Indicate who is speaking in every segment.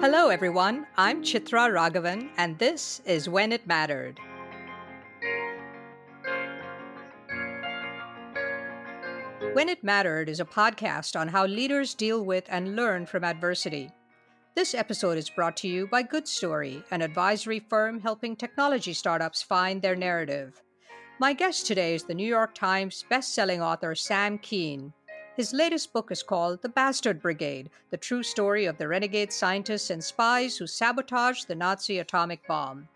Speaker 1: Hello, everyone. I'm Chitra Raghavan, and this is When It Mattered. When It Mattered is a podcast on how leaders deal with and learn from adversity. This episode is brought to you by Good Story, an advisory firm helping technology startups find their narrative. My guest today is the New York Times bestselling author Sam Kean. His latest book is called The Bastard Brigade The True Story of the Renegade Scientists and Spies Who Sabotaged the Nazi Atomic Bomb.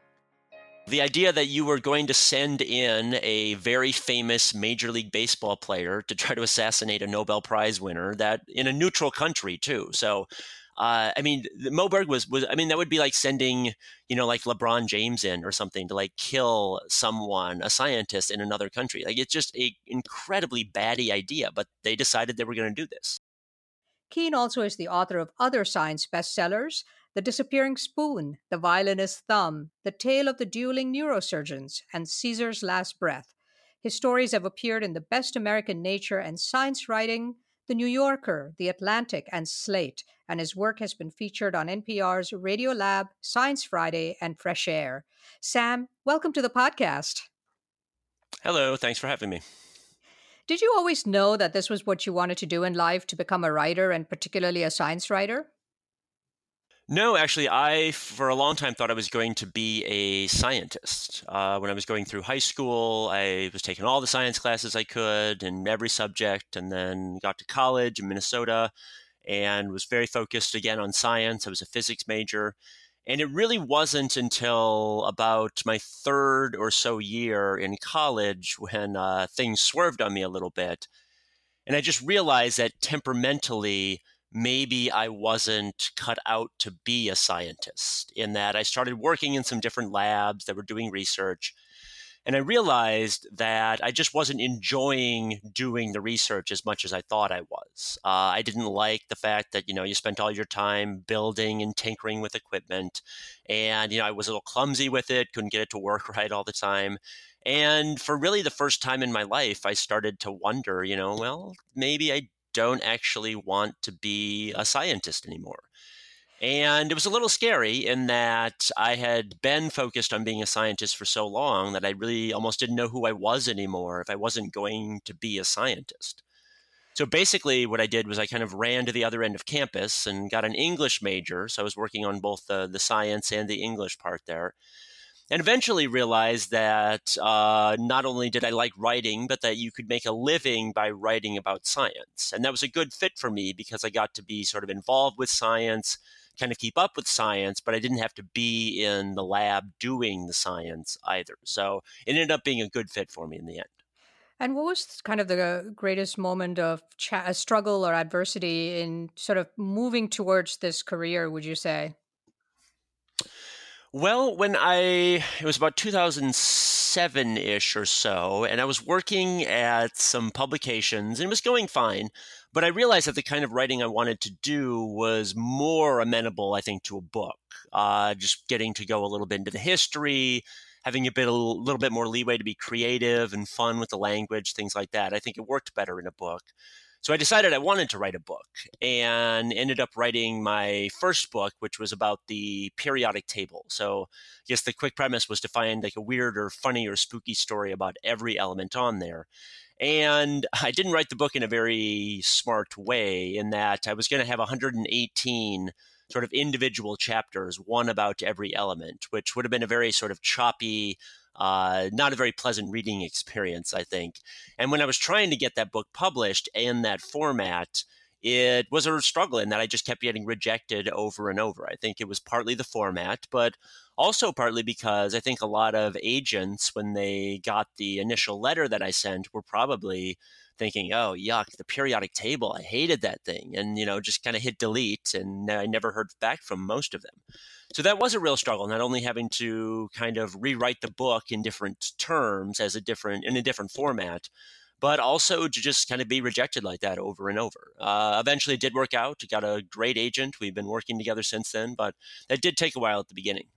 Speaker 2: The idea that you were going to send in a very famous Major League Baseball player to try to assassinate a Nobel Prize winner, that in a neutral country, too. So uh, I mean, Moe Berg was was I mean that would be like sending you know like LeBron James in or something to like kill someone, a scientist in another country. Like it's just a incredibly batty idea, but they decided they were going to do this.
Speaker 1: Kean also is the author of other science bestsellers The Disappearing Spoon, The Violinist's Thumb, The Tale of the Dueling Neurosurgeons, and Caesar's Last Breath. His stories have appeared in the best American nature and science writing, The New Yorker, The Atlantic, and Slate, and his work has been featured on NPR's Radiolab, Science Friday, and Fresh Air. Sam, welcome to the podcast.
Speaker 2: Hello, thanks for having me.
Speaker 1: Did you always know that this was what you wanted to do in life to become a writer and particularly a science writer?
Speaker 2: No, actually, I for a long time thought I was going to be a scientist. Uh, when I was going through high school, I was taking all the science classes I could in every subject, and then got to college in Minnesota and was very focused again on science. I was a physics major. And it really wasn't until about my third or so year in college when uh, things swerved on me a little bit. And I just realized that temperamentally, maybe I wasn't cut out to be a scientist, in that I started working in some different labs that were doing research. And I realized that I just wasn't enjoying doing the research as much as I thought I was. Uh, I didn't like the fact that, you know, you spent all your time building and tinkering with equipment. And, you know, I was a little clumsy with it, couldn't get it to work right all the time. And for really the first time in my life, I started to wonder, you know, well, maybe I don't actually want to be a scientist anymore. And it was a little scary in that I had been focused on being a scientist for so long that I really almost didn't know who I was anymore if I wasn't going to be a scientist. So basically, what I did was I kind of ran to the other end of campus and got an English major. So I was working on both the, the science and the English part there. And eventually realized that uh, not only did I like writing, but that you could make a living by writing about science. And that was a good fit for me because I got to be sort of involved with science kind of keep up with science, but I didn't have to be in the lab doing the science either. So it ended up being a good fit for me in the end.
Speaker 1: And what was kind of the greatest moment of struggle or adversity in sort of moving towards this career, would you say?
Speaker 2: Well, when I, it was about 2007 ish or so, and I was working at some publications and it was going fine. But I realized that the kind of writing I wanted to do was more amenable, I think, to a book. Uh, just getting to go a little bit into the history, having a bit a little bit more leeway to be creative and fun with the language, things like that. I think it worked better in a book. So I decided I wanted to write a book and ended up writing my first book, which was about the periodic table. So I guess the quick premise was to find like a weird or funny or spooky story about every element on there. And I didn't write the book in a very smart way, in that I was going to have 118 sort of individual chapters, one about every element, which would have been a very sort of choppy, uh, not a very pleasant reading experience, I think. And when I was trying to get that book published in that format, it was a struggle in that I just kept getting rejected over and over. I think it was partly the format, but also partly because I think a lot of agents, when they got the initial letter that I sent, were probably thinking, oh, yuck, the periodic table, I hated that thing. And, you know, just kind of hit delete. And I never heard back from most of them. So that was a real struggle, not only having to kind of rewrite the book in different terms as a different, in a different format, but also to just kind of be rejected like that over and over. Uh, eventually, it did work out. Got a great agent. We've been working together since then, but that did take a while at the beginning.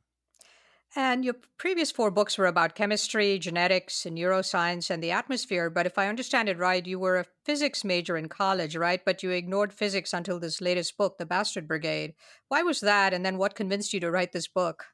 Speaker 1: And your previous four books were about chemistry, genetics, and neuroscience, and the atmosphere. But if I understand it right, you were a physics major in college, right? But you ignored physics until this latest book, The Bastard Brigade. Why was that? And then what convinced you to write this book?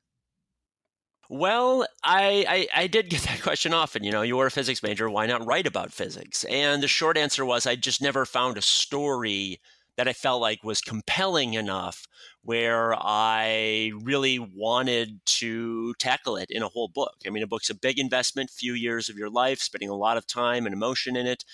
Speaker 2: Well, I, I, I did get that question often. You know, you were a physics major. Why not write about physics? And the short answer was I just never found a story that I felt like was compelling enough where I really wanted to tackle it in a whole book. I mean, a book's a big investment, few years of your life, spending a lot of time and emotion in it.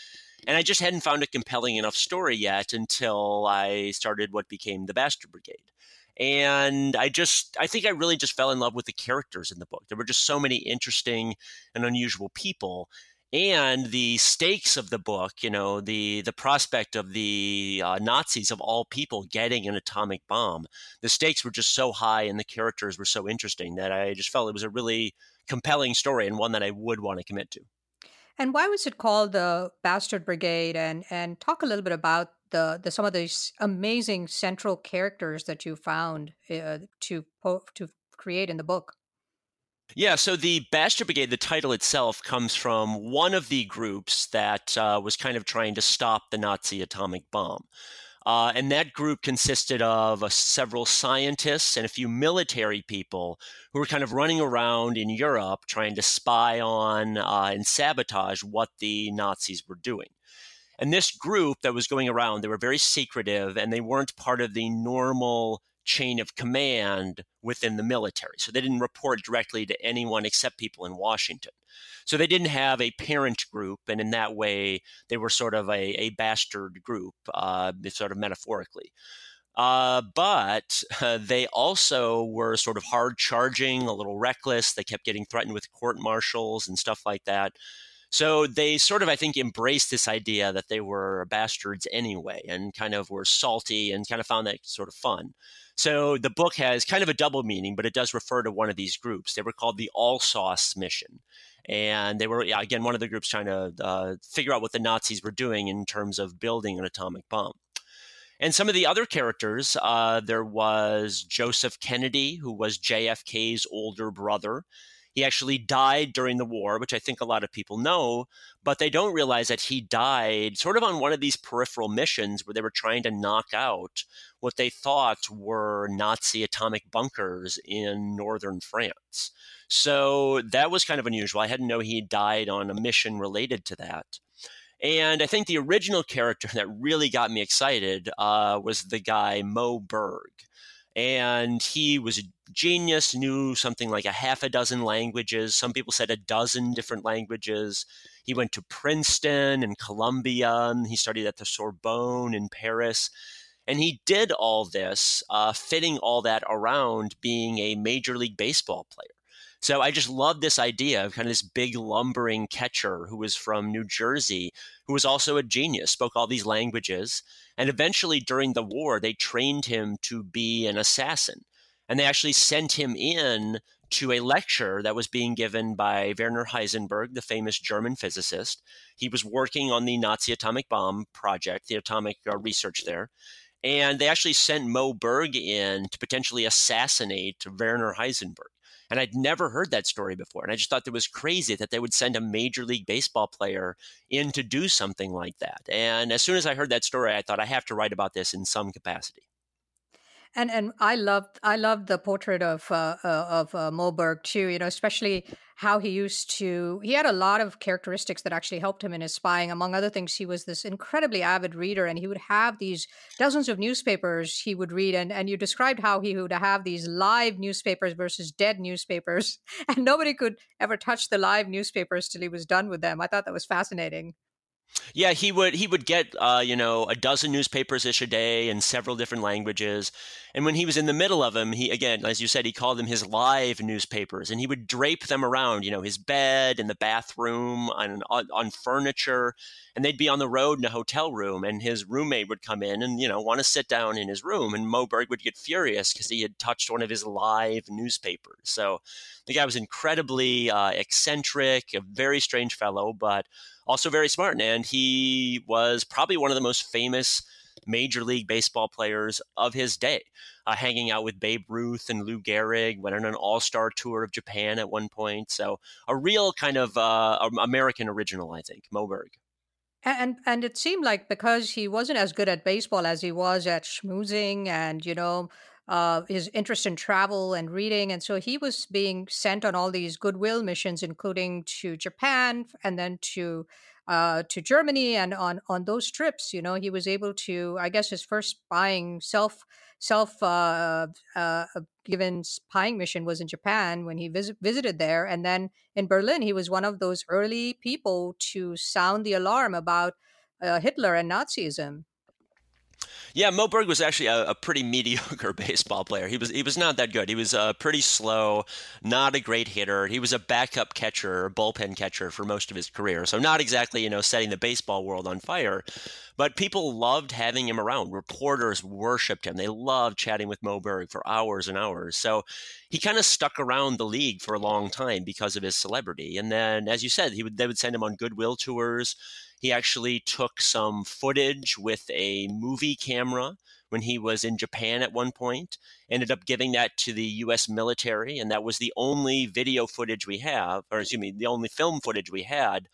Speaker 2: And I just hadn't found a compelling enough story yet until I started what became the Bastard Brigade. And I just, I think I really just fell in love with the characters in the book. There were just so many interesting and unusual people and the stakes of the book you know the the prospect of the uh, nazis of all people getting an atomic bomb. The stakes were just so high and the characters were so interesting that i just felt it was a really compelling story and one that i would want to commit to.
Speaker 1: And why was it called the bastard brigade? And and talk a little bit about the, the some of these amazing central characters that you found uh, to to create in the book
Speaker 2: yeah, so the Bastard Brigade, the title itself, comes from one of the groups that uh, was kind of trying to stop the Nazi atomic bomb. Uh, and that group consisted of uh, several scientists and a few military people who were kind of running around in Europe trying to spy on uh, and sabotage what the Nazis were doing. And this group that was going around, they were very secretive and they weren't part of the normal chain of command within the military. So they didn't report directly to anyone except people in Washington. So they didn't have a parent group, and in that way, they were sort of a, a bastard group, uh, sort of metaphorically. Uh, but uh, they also were sort of hard charging, a little reckless. They kept getting threatened with court martials and stuff like that. So they sort of, I think, embraced this idea that they were bastards anyway and kind of were salty and kind of found that sort of fun. So the book has kind of a double meaning, but it does refer to one of these groups. They were called the Alsos Mission. And they were, again, one of the groups trying to uh, figure out what the Nazis were doing in terms of building an atomic bomb. And some of the other characters, uh, there was Joseph Kennedy, who was JFK's older brother. He actually died during the war, which I think a lot of people know, but they don't realize that he died sort of on one of these peripheral missions where they were trying to knock out what they thought were Nazi atomic bunkers in northern France. So that was kind of unusual. I hadn't know he died on a mission related to that. And I think the original character that really got me excited uh, was the guy Moe Berg and he was a genius knew something like a half a dozen languages. Some people said a dozen different languages. He went to princeton and columbia he studied at the sorbonne in paris. And he did all this uh, fitting all that around being a major league baseball player so I just love this idea of kind of this big lumbering catcher who was from New Jersey, who was also a genius, spoke all these languages. And eventually during the war, they trained him to be an assassin. And they actually sent him in to a lecture that was being given by Werner Heisenberg, the famous German physicist. He was working on the Nazi atomic bomb project, the atomic uh, research there. And they actually sent Moe Berg in to potentially assassinate Werner Heisenberg. And I'd never heard that story before. And I just thought that was crazy that they would send a major league baseball player in to do something like that. And as soon as I heard that story, I thought I have to write about this in some capacity
Speaker 1: and and I loved I loved the portrait of uh, uh, of uh, Moe Berg too. You know, especially how he used to. He had a lot of characteristics that actually helped him in his spying. Among other things, he was this incredibly avid reader, and he would have these dozens of newspapers he would read. And and you described how he would have these live newspapers versus dead newspapers, and nobody could ever touch the live newspapers till he was done with them. I thought that was fascinating.
Speaker 2: Yeah, he would he would get uh, you know a dozen newspapers ish a day in several different languages, and when he was in the middle of them, he again, as you said, he called them his live newspapers, and he would drape them around, you know, his bed in the bathroom on, on on furniture, and they'd be on the road in a hotel room, and his roommate would come in and you know want to sit down in his room, and Moe Berg would get furious because he had touched one of his live newspapers. So the guy was incredibly uh, eccentric, a very strange fellow, but also very smart. And he was probably one of the most famous major league baseball players of his day, uh, hanging out with Babe Ruth and Lou Gehrig, went on an all star tour of Japan at one point. So a real kind of uh, American original, I think, Moe Berg.
Speaker 1: And and it seemed like because he wasn't as good at baseball as he was at schmoozing and you know uh, his interest in travel and reading, and so he was being sent on all these goodwill missions, including to Japan and then to uh, to Germany. And on on those trips, you know, he was able to, I guess, his first spying self self uh, uh, given spying mission was in Japan when he vis- visited there, and then in Berlin, he was one of those early people to sound the alarm about uh, Hitler and Nazism.
Speaker 2: Yeah, Moe Berg was actually a, a, pretty mediocre baseball player. He was he was not that good. He was uh, pretty slow, not a great hitter. He was a backup catcher, bullpen catcher for most of his career. So not exactly you know setting the baseball world on fire, but people loved having him around. Reporters worshipped him. They loved chatting with Moe Berg for hours and hours. So he kind of stuck around the league for a long time because of his celebrity. And then, as you said, he would they would send him on goodwill tours he actually took some footage with a movie camera when he was in Japan at one point, ended up giving that to the US military, and that was the only video footage we have, or excuse me, the only film footage we had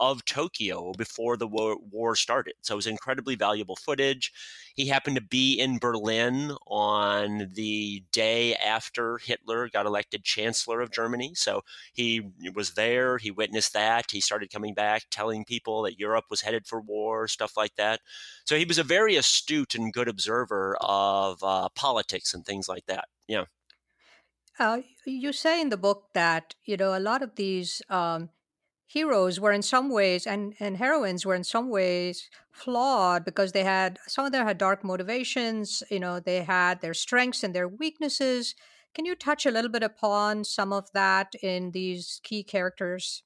Speaker 2: of Tokyo before the war, war started. So it was incredibly valuable footage. He happened to be in Berlin on the day after Hitler got elected Chancellor of Germany. So he was there, he witnessed that. He started coming back, telling people that Europe was headed for war, stuff like that. So he was a very astute and good observer of uh, politics and things like that. Yeah.
Speaker 1: Uh, you say in the book that you know a lot of these um, heroes were in some ways and and heroines were in some ways flawed because they had some of them had dark motivations you know they had their strengths and their weaknesses. Can you touch a little bit upon some of that in these key characters?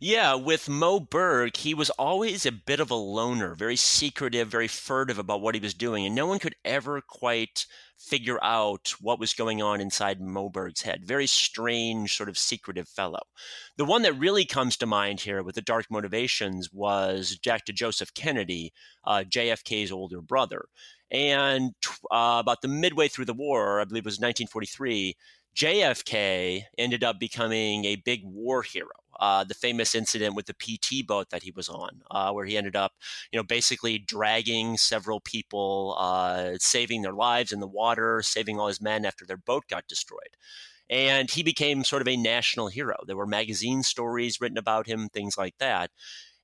Speaker 2: Yeah, with Moe Berg, he was always a bit of a loner, very secretive, very furtive about what he was doing, and no one could ever quite figure out what was going on inside Moe Berg's head. Very strange, sort of secretive fellow. The one that really comes to mind here with the dark motivations was Jack to Joseph Kennedy, uh, JFK's older brother. And uh, about the midway through the war, I believe it was 1943, JFK ended up becoming a big war hero uh, the famous incident with the PT boat that he was on, uh, where he ended up, you know, basically dragging several people, uh, saving their lives in the water, saving all his men after their boat got destroyed. And he became sort of a national hero. There were magazine stories written about him, things like that.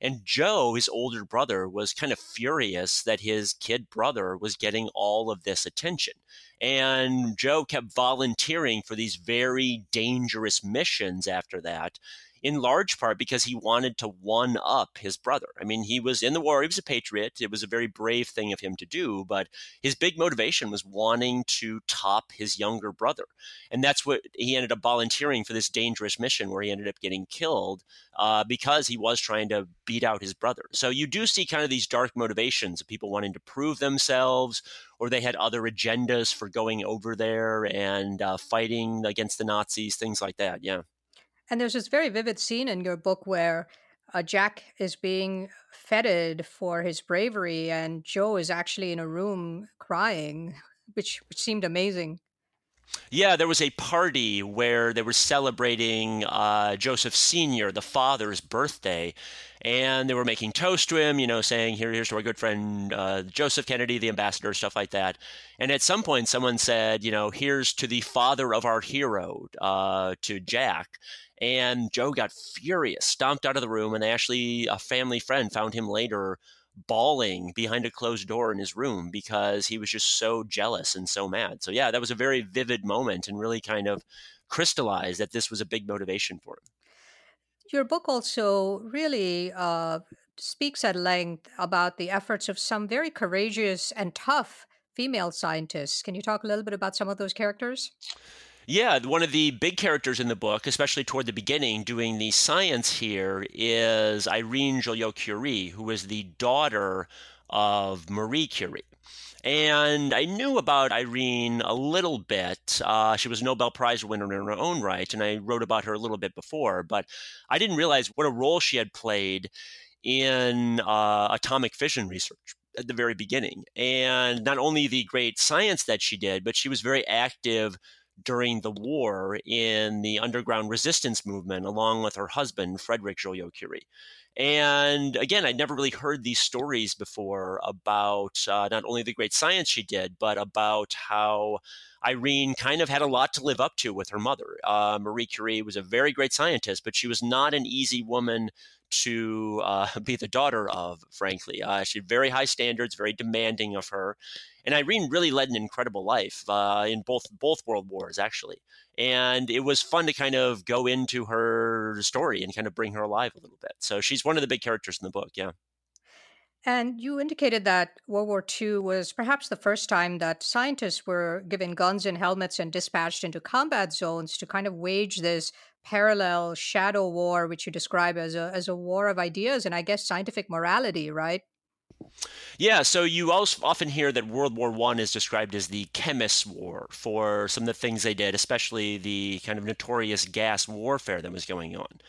Speaker 2: And Joe, his older brother, was kind of furious that his kid brother was getting all of this attention. And Joe kept volunteering for these very dangerous missions after that in large part because he wanted to one up his brother. I mean, he was in the war, he was a patriot. It was a very brave thing of him to do, but his big motivation was wanting to top his younger brother. And that's what he ended up volunteering for this dangerous mission where he ended up getting killed uh, because he was trying to beat out his brother. So you do see kind of these dark motivations of people wanting to prove themselves or they had other agendas for going over there and uh, fighting against the Nazis, things like that. Yeah.
Speaker 1: And there's this very vivid scene in your book where uh, Jack is being feted for his bravery, and Joe is actually in a room crying, which, which seemed amazing.
Speaker 2: Yeah, there was a party where they were celebrating uh, Joseph Sr., the father's birthday, and they were making toast to him, you know, saying, Here, here's to our good friend uh, Joseph Kennedy, the ambassador, stuff like that. And at some point, someone said, You know, here's to the father of our hero, uh, to Jack. And Joe got furious, stomped out of the room, and actually, a family friend found him later bawling behind a closed door in his room because he was just so jealous and so mad. So, yeah, that was a very vivid moment and really kind of crystallized that this was a big motivation for him.
Speaker 1: Your book also really uh, speaks at length about the efforts of some very courageous and tough female scientists. Can you talk a little bit about some of those characters?
Speaker 2: Yeah, one of the big characters in the book, especially toward the beginning, doing the science here, is Irene Joliot Curie, who is the daughter of Marie Curie. And I knew about Irene a little bit. Uh, she was a Nobel Prize winner in her own right, and I wrote about her a little bit before, but I didn't realize what a role she had played in uh, atomic fission research at the very beginning. And not only the great science that she did, but she was very active during the war in the underground resistance movement, along with her husband, Frederick Joliot Curie. And again, I'd never really heard these stories before about uh, not only the great science she did, but about how Irene kind of had a lot to live up to with her mother. Uh, Marie Curie was a very great scientist, but she was not an easy woman to uh, be the daughter of, frankly. Uh, she had very high standards, very demanding of her. And Irene really led an incredible life uh, in both both world wars, actually. And it was fun to kind of go into her story and kind of bring her alive a little bit. So she's one of the big characters in the book, yeah.
Speaker 1: And you indicated that World War II was perhaps the first time that scientists were given guns and helmets and dispatched into combat zones to kind of wage this parallel shadow war, which you describe as a, as a war of ideas and I guess scientific morality, right?
Speaker 2: Yeah, so you also often hear that World War One is described as the chemists' war for some of the things they did, especially the kind of notorious gas warfare that was going on.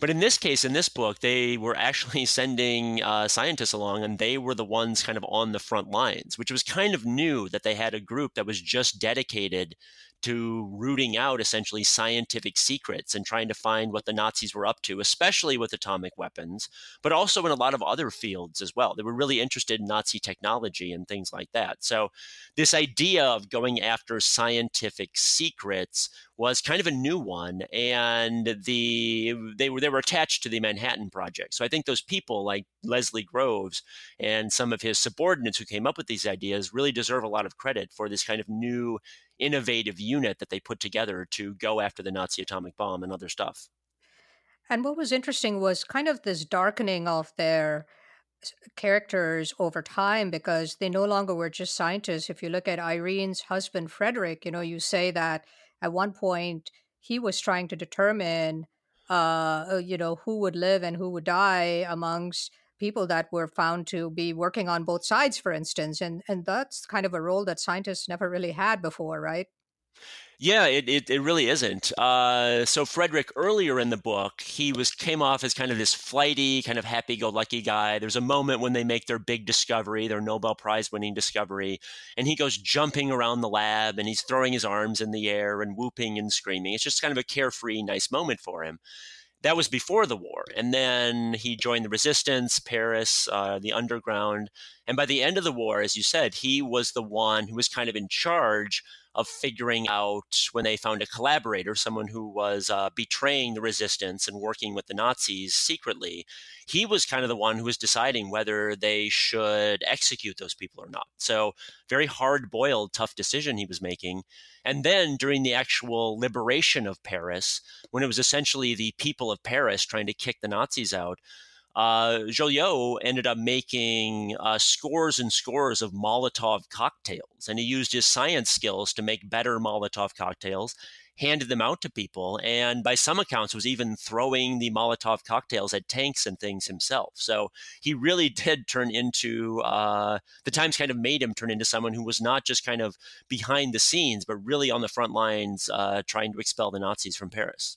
Speaker 2: But in this case, in this book, they were actually sending uh, scientists along, and they were the ones kind of on the front lines, which was kind of new that they had a group that was just dedicated to rooting out essentially scientific secrets and trying to find what the Nazis were up to, especially with atomic weapons, but also in a lot of other fields as well. They were really interested in Nazi technology and things like that. So, this idea of going after scientific secrets was kind of a new one, and the they were they were attached to the Manhattan Project. So I think those people like Leslie Groves and some of his subordinates who came up with these ideas really deserve a lot of credit for this kind of new innovative unit that they put together to go after the Nazi atomic bomb and other stuff.
Speaker 1: And what was interesting was kind of this darkening of their characters over time because they no longer were just scientists. If you look at Irene's husband, Frederick, you know, you say that at one point he was trying to determine, uh, uh you know, who would live and who would die amongst people that were found to be working on both sides, for instance. And, and that's kind of a role that scientists never really had before, right?
Speaker 2: Yeah, it, it, it really isn't. Uh, so Frederick, earlier in the book, he was came off as kind of this flighty, kind of happy-go-lucky guy. There's a moment when they make their big discovery, their Nobel Prize-winning discovery, and he goes jumping around the lab and he's throwing his arms in the air and whooping and screaming. It's just kind of a carefree, nice moment for him that was before the war. And then he joined the resistance, Paris, uh, the underground. And by the end of the war, as you said, he was the one who was kind of in charge of figuring out when they found a collaborator, someone who was uh, betraying the resistance and working with the Nazis secretly. He was kind of the one who was deciding whether they should execute those people or not. So, very hard boiled, tough decision he was making. And then during the actual liberation of Paris, when it was essentially the people of Paris trying to kick the Nazis out, uh, Joliot ended up making uh, scores and scores of Molotov cocktails, and he used his science skills to make better Molotov cocktails, handed them out to people, and by some accounts was even throwing the Molotov cocktails at tanks and things himself. So he really did turn into uh, the Times kind of made him turn into someone who was not just kind of behind the scenes, but really on the front lines uh, trying to expel the Nazis from Paris.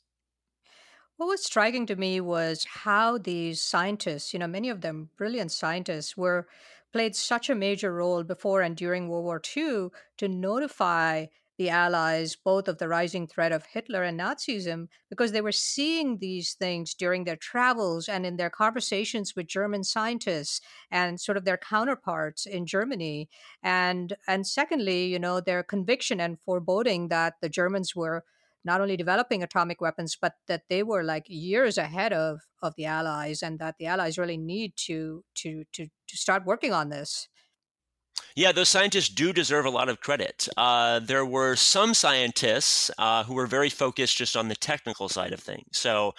Speaker 1: What was striking to me was how these scientists, you know, many of them brilliant scientists, were played such a major role before and during World War II to notify the Allies both of the rising threat of Hitler and Nazism because they were seeing these things during their travels and in their conversations with German scientists and sort of their counterparts in Germany. And and secondly, you know, their conviction and foreboding that the Germans were not only developing atomic weapons, but that they were like years ahead of of the Allies, and that the Allies really need to to to to start working on this.
Speaker 2: Yeah, those scientists do deserve a lot of credit. Uh, there were some scientists uh, who were very focused just on the technical side of things. So,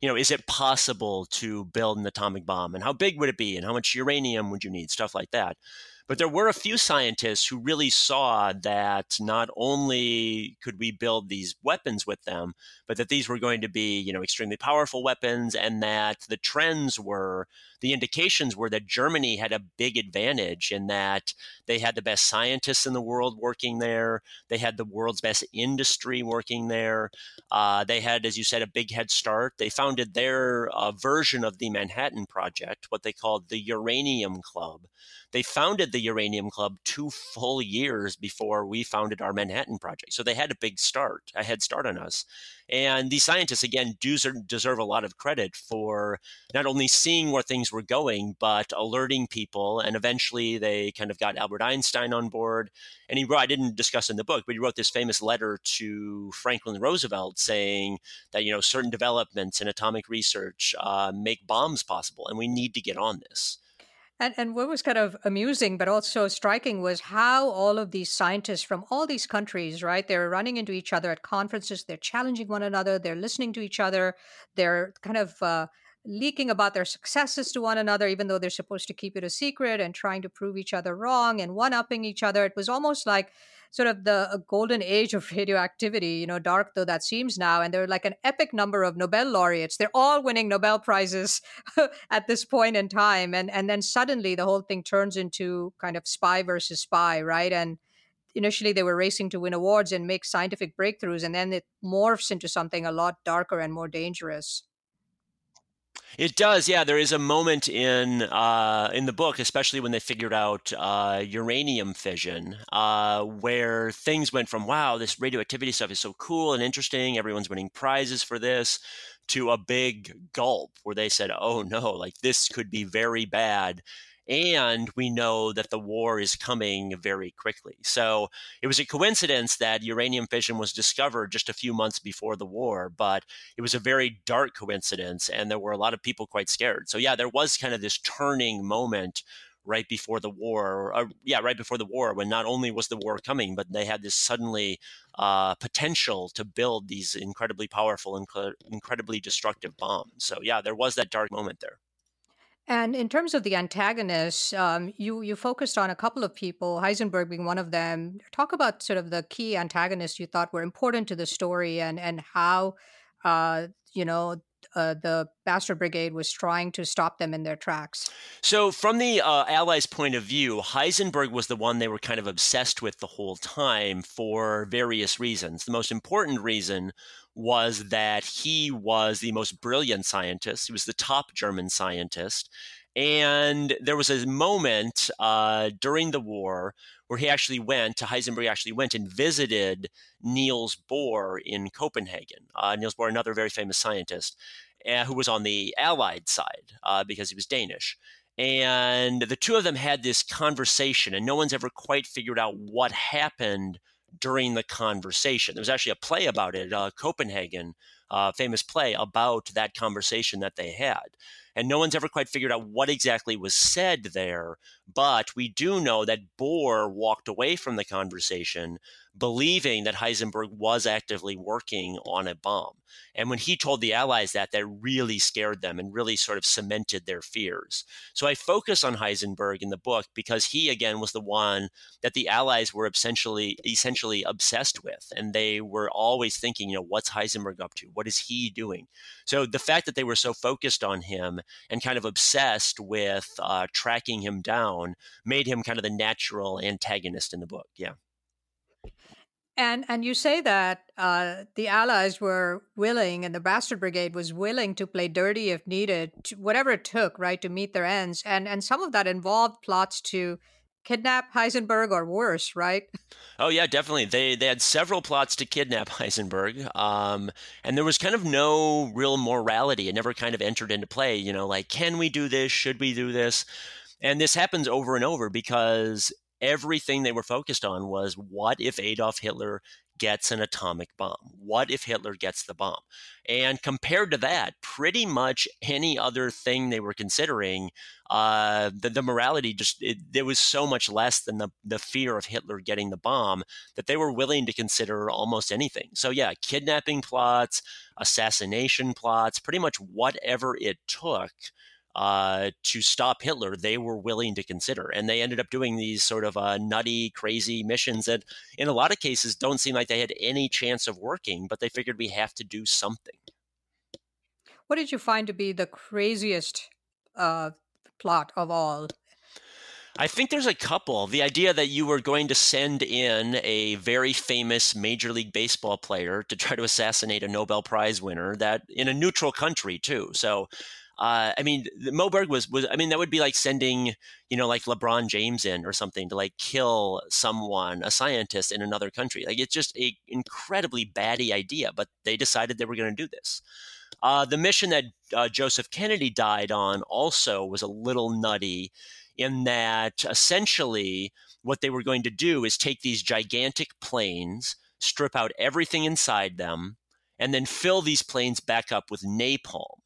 Speaker 2: you know, is it possible to build an atomic bomb, and how big would it be, and how much uranium would you need, stuff like that. But there were a few scientists who really saw that not only could we build these weapons with them, but that these were going to be, you know, extremely powerful weapons and that the trends were the indications were that Germany had a big advantage in that they had the best scientists in the world working there. They had the world's best industry working there. Uh, they had, as you said, a big head start. They founded their uh, version of the Manhattan Project, what they called the Uranium Club, they founded the Uranium Club two full years before we founded our Manhattan Project. So they had a big start, a head start on us. And these scientists, again, do deserve a lot of credit for not only seeing where things were going, but alerting people. And eventually they kind of got Albert Einstein on board. And he wrote, I didn't discuss in the book, but he wrote this famous letter to Franklin Roosevelt saying that, you know, certain developments in atomic research uh, make bombs possible, and we need to get on this.
Speaker 1: And, and what was kind of amusing but also striking was how all of these scientists from all these countries, right, they're running into each other at conferences, they're challenging one another, they're listening to each other, they're kind of uh, leaking about their successes to one another, even though they're supposed to keep it a secret and trying to prove each other wrong and one upping each other. It was almost like sort of the uh, golden age of radioactivity, you know, dark though that seems now. And there are like an epic number of Nobel laureates. They're all winning Nobel Prizes at this point in time. And, and then suddenly the whole thing turns into kind of spy versus spy, right? And initially they were racing to win awards and make scientific breakthroughs. And then it morphs into something a lot darker and more dangerous.
Speaker 2: It does, yeah. There is a moment in uh, in the book, especially when they figured out uh, uranium fission, uh, where things went from "wow, this radioactivity stuff is so cool and interesting. Everyone's winning prizes for this," to a big gulp, where they said, "Oh no, like this could be very bad." And we know that the war is coming very quickly. So it was a coincidence that uranium fission was discovered just a few months before the war, but it was a very dark coincidence, and there were a lot of people quite scared. So, yeah, there was kind of this turning moment right before the war, or, yeah, right before the war, when not only was the war coming, but they had this suddenly uh, potential to build these incredibly powerful, inc- incredibly destructive bombs. So, yeah, there was that dark moment there.
Speaker 1: And in terms of the antagonists, um, you you focused on a couple of people, Heisenberg being one of them. Talk about sort of the key antagonists you thought were important to the story, and and how, uh, you know, uh, the Bastard Brigade was trying to stop them in their tracks.
Speaker 2: So, from the uh, Allies' point of view, Heisenberg was the one they were kind of obsessed with the whole time for various reasons. The most important reason was that he was the most brilliant scientist. He was the top German scientist. And there was a moment uh, during the war where he actually went, Heisenberg actually went and visited Niels Bohr in Copenhagen. Uh, Niels Bohr, another very famous scientist, uh, who was on the Allied side uh, because he was Danish. And the two of them had this conversation, and no one's ever quite figured out what happened during the conversation. There was actually a play about it, uh, Copenhagen, uh, famous play about that conversation that they had. And no one's ever quite figured out what exactly was said there. But we do know that Bohr walked away from the conversation believing that Heisenberg was actively working on a bomb. And when he told the Allies that, that really scared them and really sort of cemented their fears. So I focus on Heisenberg in the book because he, again, was the one that the Allies were essentially essentially obsessed with. And they were always thinking, you know, what's Heisenberg up to? What is he doing? So the fact that they were so focused on him and kind of obsessed with uh, tracking him down made him kind of the natural antagonist in the book. Yeah.
Speaker 1: And and you say that uh, the Allies were willing, and the Bastard Brigade was willing to play dirty if needed, to, whatever it took, right, to meet their ends. And and some of that involved plots to kidnap Heisenberg or worse, right?
Speaker 2: Oh yeah, definitely. They they had several plots to kidnap Heisenberg, um, and there was kind of no real morality. It never kind of entered into play. You know, like can we do this? Should we do this? And this happens over and over because everything they were focused on was what if Adolf Hitler gets an atomic bomb? What if Hitler gets the bomb? And compared to that, pretty much any other thing they were considering, uh, the, the morality just, it, there was so much less than the, the fear of Hitler getting the bomb that they were willing to consider almost anything. So, yeah, kidnapping plots, assassination plots, pretty much whatever it took uh, to stop Hitler, they were willing to consider. And they ended up doing these sort of uh, nutty, crazy missions that, in a lot of cases, don't seem like they had any chance of working, but they figured we have to do something.
Speaker 1: What did you find to be the craziest uh, plot of all?
Speaker 2: I think there's a couple. The idea that you were going to send in a very famous Major League Baseball player to try to assassinate a Nobel Prize winner, that in a neutral country, too. So uh, I mean, Moe Berg was was. I mean, that would be like sending, you know, like LeBron James in or something to like kill someone, a scientist in another country. Like it's just a incredibly batty idea. But they decided they were going to do this. Uh, the mission that uh, Joseph Kennedy died on also was a little nutty, in that essentially what they were going to do is take these gigantic planes, strip out everything inside them, and then fill these planes back up with napalm.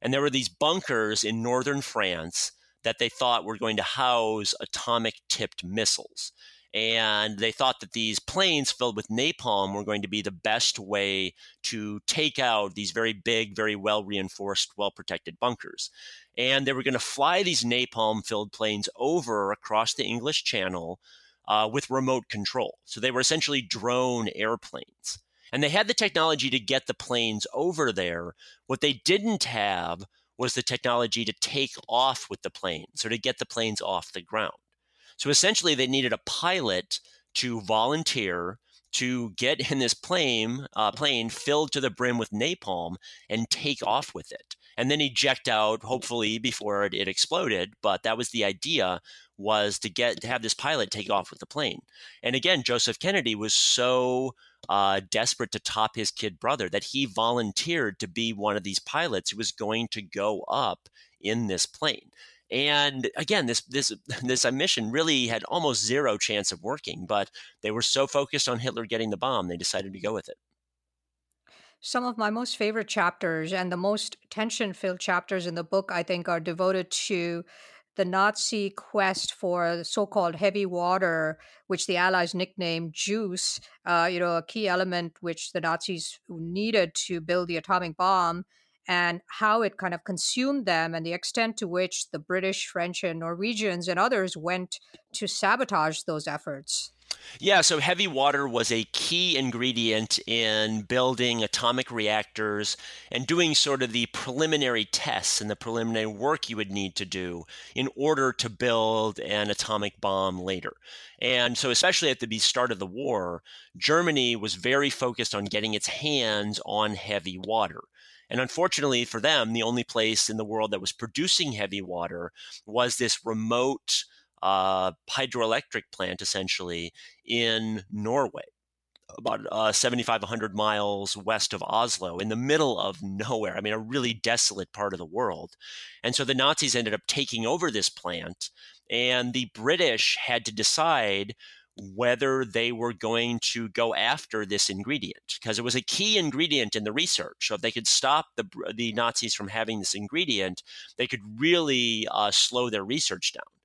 Speaker 2: And there were these bunkers in northern France that they thought were going to house atomic tipped missiles. And they thought that these planes filled with napalm were going to be the best way to take out these very big, very well reinforced, well protected bunkers. And they were going to fly these napalm filled planes over across the English Channel uh, with remote control. So they were essentially drone airplanes. And they had the technology to get the planes over there. What they didn't have was the technology to take off with the planes or to get the planes off the ground. So essentially, they needed a pilot to volunteer to get in this plane, uh, plane filled to the brim with napalm and take off with it, and then eject out, hopefully before it, it exploded. But that was the idea was to get to have this pilot take off with the plane. And again, Joseph Kennedy was so uh, desperate to top his kid brother that he volunteered to be one of these pilots who was going to go up in this plane. And again, this this this mission really had almost zero chance of working, but they were so focused on Hitler getting the bomb, they decided to go with it.
Speaker 1: Some of my most favorite chapters and the most tension filled chapters in the book, I think, are devoted to the Nazi quest for so called heavy water, which the Allies nicknamed juice, uh, you know, a key element which the Nazis needed to build the atomic bomb, and how it kind of consumed them, and the extent to which the British, French, and Norwegians and others went to sabotage those efforts.
Speaker 2: Yeah, so heavy water was a key ingredient in building atomic reactors and doing sort of the preliminary tests and the preliminary work you would need to do in order to build an atomic bomb later. And so, especially at the start of the war, Germany was very focused on getting its hands on heavy water. And unfortunately for them, the only place in the world that was producing heavy water was this remote uh, hydroelectric plant essentially in Norway about uh, 7,500 miles west of Oslo, in the middle of nowhere. I mean, a really desolate part of the world. And so the Nazis ended up taking over this plant, and the British had to decide whether they were going to go after this ingredient because it was a key ingredient in the research. So if they could stop the the Nazis from having this ingredient, they could really uh, slow their research down.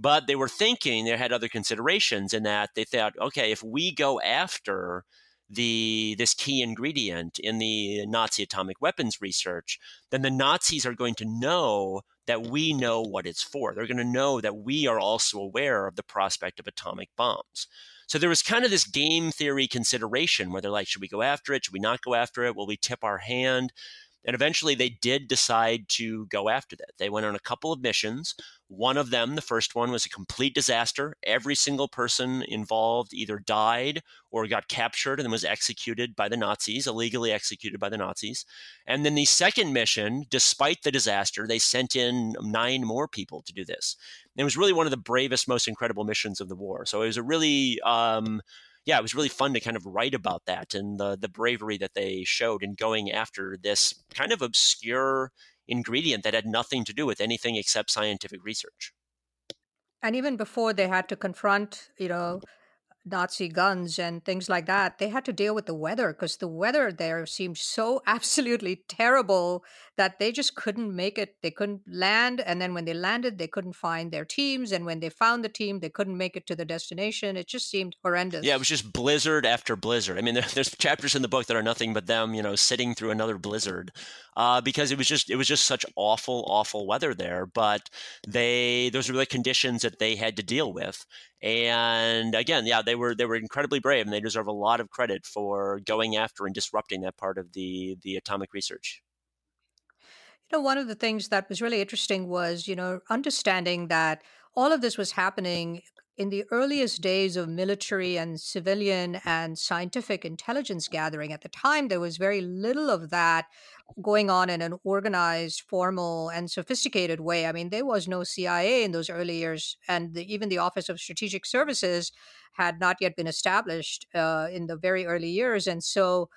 Speaker 2: But they were thinking they had other considerations in that they thought, okay, if we go after the this key ingredient in the Nazi atomic weapons research, then the Nazis are going to know that we know what it's for. They're going to know that we are also aware of the prospect of atomic bombs. So there was kind of this game theory consideration where they're like, should we go after it? Should we not go after it? Will we tip our hand? And eventually they did decide to go after that. They went on a couple of missions. One of them, the first one, was a complete disaster. Every single person involved either died or got captured and was executed by the Nazis, illegally executed by the Nazis. And then the second mission, despite the disaster, they sent in nine more people to do this. it was really one of the bravest, most incredible missions of the war. So it was a really um, yeah, it was really fun to kind of write about that and the the bravery that they showed in going after this kind of obscure ingredient that had nothing to do with anything except scientific research.
Speaker 1: And even before they had to confront, you know, Nazi guns and things like that, they had to deal with the weather because the weather there seemed so absolutely terrible that they just couldn't make it. They couldn't land. And then when they landed, they couldn't find their teams. And when they found the team, they couldn't make it to the destination. It just seemed horrendous.
Speaker 2: Yeah, it was just blizzard after blizzard. I mean, there, there's chapters in the book that are nothing but them, you know, sitting through another blizzard uh, because it was just it was just such awful, awful weather there. But they those were the conditions that they had to deal with. And again, yeah, they were they were incredibly brave, and they deserve a lot of credit for going after and disrupting that part of the the atomic research.
Speaker 1: You know, one of the things that was really interesting was you know understanding that all of this was happening in the earliest days of military and civilian and scientific intelligence gathering, at the time, there was very little of that going on in an organized, formal, and sophisticated way. I mean, there was no CIA in those early years, and the, even the Office of Strategic Services had not yet been established uh, in the very early years. And so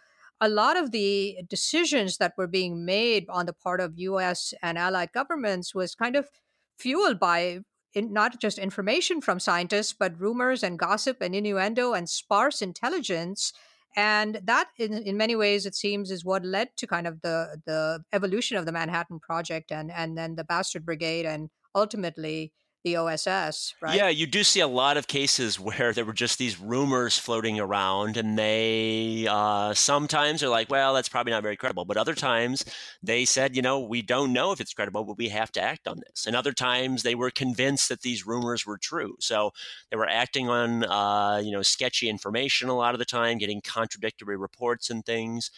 Speaker 1: a lot of the decisions that were being made on the part of US and allied governments was kind of fueled by in, not just information from scientists, but rumors and gossip and innuendo and sparse intelligence and that in, in many ways it seems is what led to kind of the the evolution of the manhattan project and and then the bastard brigade and ultimately the OSS, right?
Speaker 2: Yeah, you do see a lot of cases where there were just these rumors floating around, and they uh, sometimes are like, well, that's probably not very credible. But other times they said, you know, we don't know if it's credible, but we have to act on this. And other times they were convinced that these rumors were true. So they were acting on, uh, you know, sketchy information a lot of the time, getting contradictory reports and things.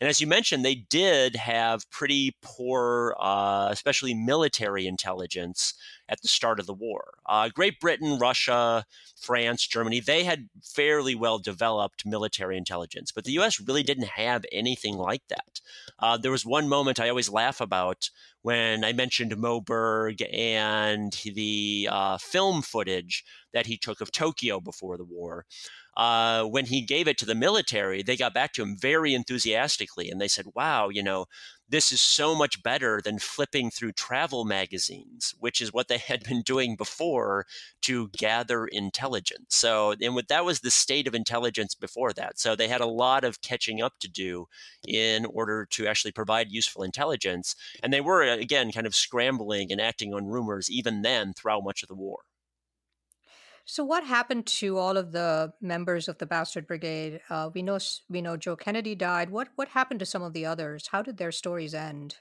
Speaker 2: And as you mentioned, they did have pretty poor, uh, especially military intelligence at the start of the war. Uh, Great Britain, Russia, France, Germany, they had fairly well developed military intelligence, but the US really didn't have anything like that. Uh, there was one moment I always laugh about when I mentioned Moe Berg and the uh, film footage that he took of Tokyo before the war. Uh, when he gave it to the military, they got back to him very enthusiastically and they said, wow, you know, this is so much better than flipping through travel magazines, which is what they had been doing before to gather intelligence. So, and what, that was the state of intelligence before that. So they had a lot of catching up to do in order to actually provide useful intelligence. And they were, again, kind of scrambling and acting on rumors even then throughout much of the war.
Speaker 1: So, what happened to all of the members of the Bastard Brigade? Uh, we know we know Joe Kennedy died. What what happened to some of the others? How did their stories end?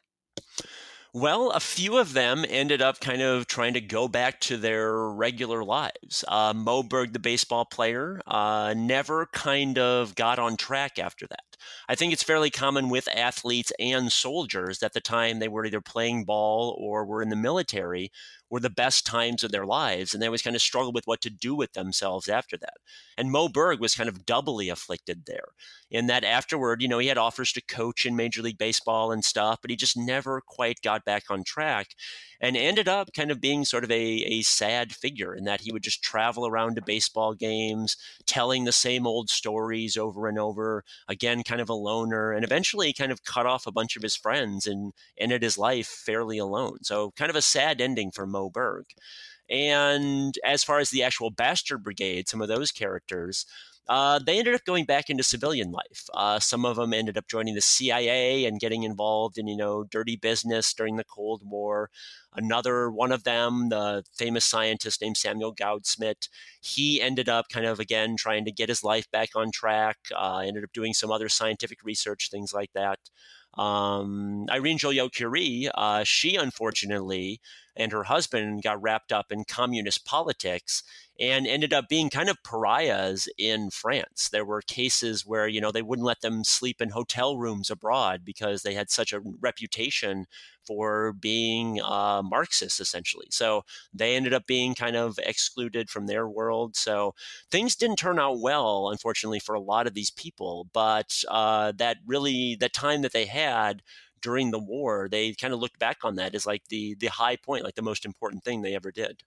Speaker 2: Well, a few of them ended up kind of trying to go back to their regular lives. Uh, Moe Berg, the baseball player, uh, never kind of got on track after that. I think it's fairly common with athletes and soldiers that the time they were either playing ball or were in the military were the best times of their lives, and they always kind of struggled with what to do with themselves after that. And Moe Berg was kind of doubly afflicted there, in that afterward, you know, he had offers to coach in Major League Baseball and stuff, but he just never quite got back on track and ended up kind of being sort of a, a sad figure in that he would just travel around to baseball games, telling the same old stories over and over, again, kind of a loner, and eventually kind of cut off a bunch of his friends and ended his life fairly alone. So, kind of a sad ending for Moe Berg. And as far as the actual Bastard Brigade, some of those characters, uh, they ended up going back into civilian life. Uh, some of them ended up joining the CIA and getting involved in, you know, dirty business during the Cold War. Another one of them, the famous scientist named Samuel Goudsmit, he ended up kind of again trying to get his life back on track. Uh, ended up doing some other scientific research, things like that. Um, Irene Joliot Curie, uh, she unfortunately and her husband got wrapped up in communist politics and ended up being kind of pariahs in France. There were cases where, you know, they wouldn't let them sleep in hotel rooms abroad because they had such a reputation for being uh, Marxist, essentially. So they ended up being kind of excluded from their world. So things didn't turn out well, unfortunately, for a lot of these people. But uh, that really, the time that they had during the war, they kind of looked back on that as like the the high point, like the most important thing they ever did.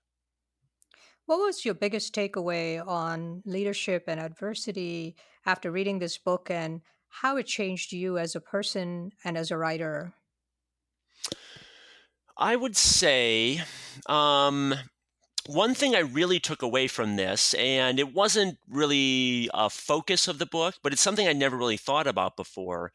Speaker 1: What was your biggest takeaway on leadership and adversity after reading this book and how it changed you as a person and as a writer?
Speaker 2: I would say um, one thing I really took away from this, and it wasn't really a focus of the book, but it's something I never really thought about before,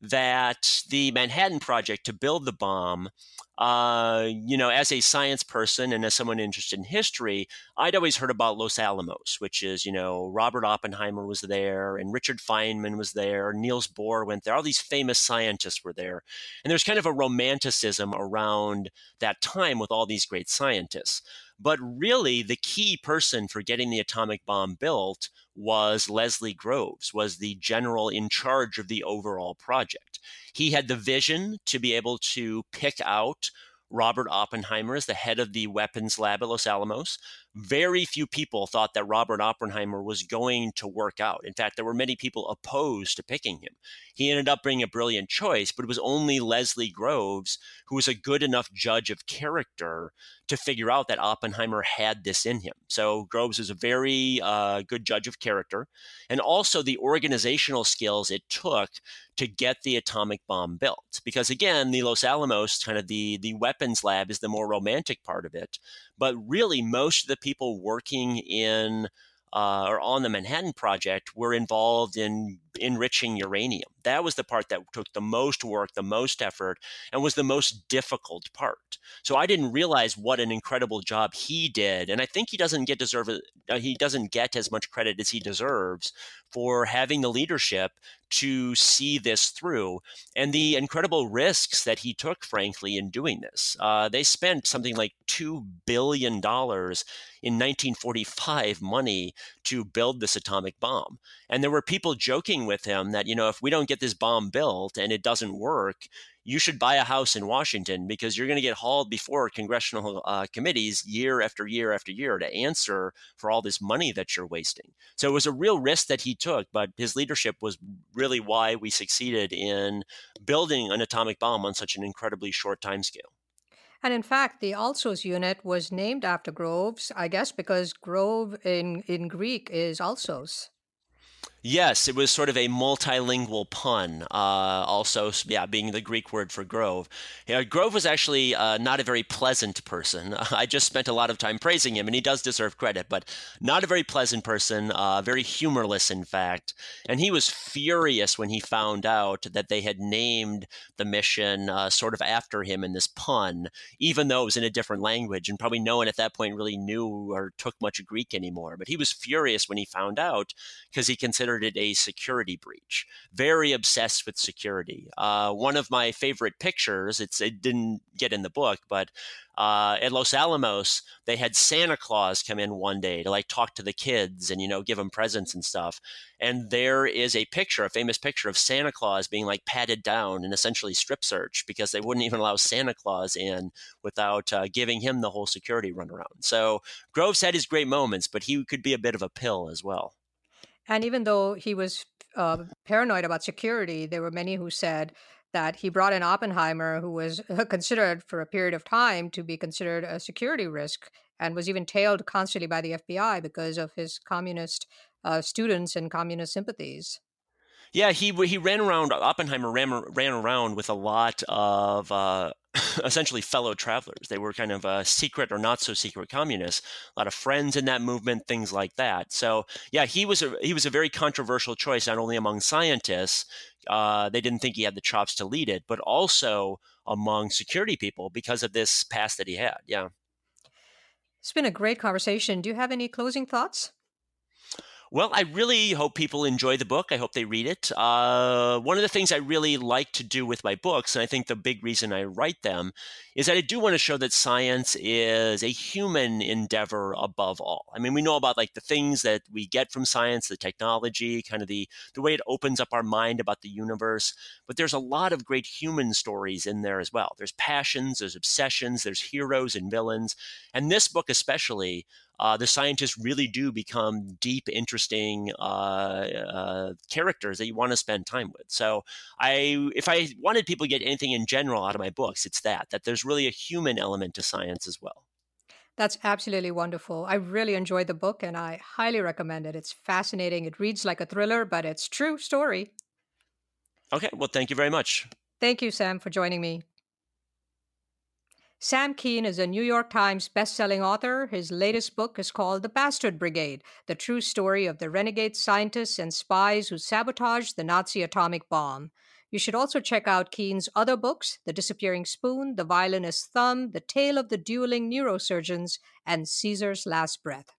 Speaker 2: that the Manhattan Project to build the bomb, uh, you know, as a science person and as someone interested in history, I'd always heard about Los Alamos, which is, you know, Robert Oppenheimer was there and Richard Feynman was there, Niels Bohr went there, all these famous scientists were there. And there's kind of a romanticism around that time with all these great scientists. But really, the key person for getting the atomic bomb built was Leslie Groves, was the general in charge of the overall project. He had the vision to be able to pick out Robert Oppenheimer as the head of the weapons lab at Los Alamos, very few people thought that Robert Oppenheimer was going to work out. In fact, there were many people opposed to picking him. He ended up being a brilliant choice, but it was only Leslie Groves who was a good enough judge of character to figure out that Oppenheimer had this in him. So Groves is a very uh, good judge of character, and also the organizational skills it took to get the atomic bomb built. Because again, the Los Alamos, kind of the the weapons lab, is the more romantic part of it. But really, most of the people working in uh, or on the Manhattan Project were involved in enriching uranium. That was the part that took the most work, the most effort, and was the most difficult part. So I didn't realize what an incredible job he did, and I think he doesn't get deserve uh, he doesn't get as much credit as he deserves for having the leadership to see this through and the incredible risks that he took, frankly, in doing this. Uh, they spent something like $2 billion in 1945 money to build this atomic bomb. And there were people joking with him that, you know, if we don't get this bomb built and it doesn't work, you should buy a house in Washington because you're going to get hauled before congressional uh, committees year after year after year to answer for all this money that you're wasting. So it was a real risk that he took, but his leadership was really why we succeeded in building an atomic bomb on such an incredibly short time scale.
Speaker 1: And in fact, the Alsos unit was named after Groves, I guess, because Grove in, in Greek is Alsos.
Speaker 2: Yes, it was sort of a multilingual pun. Uh, also, yeah, being the Greek word for Grove. Yeah, Grove was actually uh, not a very pleasant person. I just spent a lot of time praising him, and he does deserve credit, but not a very pleasant person, uh, very humorless, in fact. And he was furious when he found out that they had named the mission uh, sort of after him in this pun, even though it was in a different language, and probably no one at that point really knew or took much Greek anymore. But he was furious when he found out because he considered considered it a security breach. Very obsessed with security. Uh, one of my favorite pictures, it didn't get in the book, but uh, at Los Alamos, they had Santa Claus come in one day to like talk to the kids and you know give them presents and stuff. And there is a picture, a famous picture of Santa Claus being like patted down and essentially strip searched because they wouldn't even allow Santa Claus in without uh, giving him the whole security runaround. So Groves had his great moments, but he could be a bit of a pill as well.
Speaker 1: And even though he was uh, paranoid about security, there were many who said that he brought in Oppenheimer, who was considered for a period of time to be considered a security risk and was even tailed constantly by the FBI because of his communist uh, students and communist sympathies.
Speaker 2: Yeah, he he ran around. Oppenheimer ran ran around with a lot of uh, essentially fellow travelers. They were kind of uh, secret or not so secret communists. A lot of friends in that movement, things like that. So yeah, he was a he was a very controversial choice, not only among scientists. Uh, they didn't think he had the chops to lead it, but also among security people because of this past that he had. Yeah.
Speaker 1: It's been a great conversation. Do you have any closing thoughts?
Speaker 2: Well, I really hope people enjoy the book. I hope they read it. Uh, one of the things I really like to do with my books, and I think the big reason I write them, is that I do want to show that science is a human endeavor above all. I mean, we know about like the things that we get from science, the technology, kind of the the way it opens up our mind about the universe. But there's a lot of great human stories in there as well. There's passions, there's obsessions, there's heroes and villains, and this book especially uh, the scientists really do become deep, interesting uh, uh, characters that you want to spend time with. So, I if I wanted people to get anything in general out of my books, it's that that there's really a human element to science as well.
Speaker 1: That's absolutely wonderful. I really enjoyed the book and I highly recommend it. It's fascinating. It reads like a thriller, but it's true story.
Speaker 2: Okay, well, thank you very much.
Speaker 1: Thank you, Sam, for joining me. Sam Kean is a New York Times best-selling author. His latest book is called The Bastard Brigade: The True Story of the Renegade Scientists and Spies Who Sabotaged the Nazi Atomic Bomb. You should also check out Kean's other books, The Disappearing Spoon, The Violinist's Thumb, The Tale of the Dueling Neurosurgeons, and Caesar's Last Breath.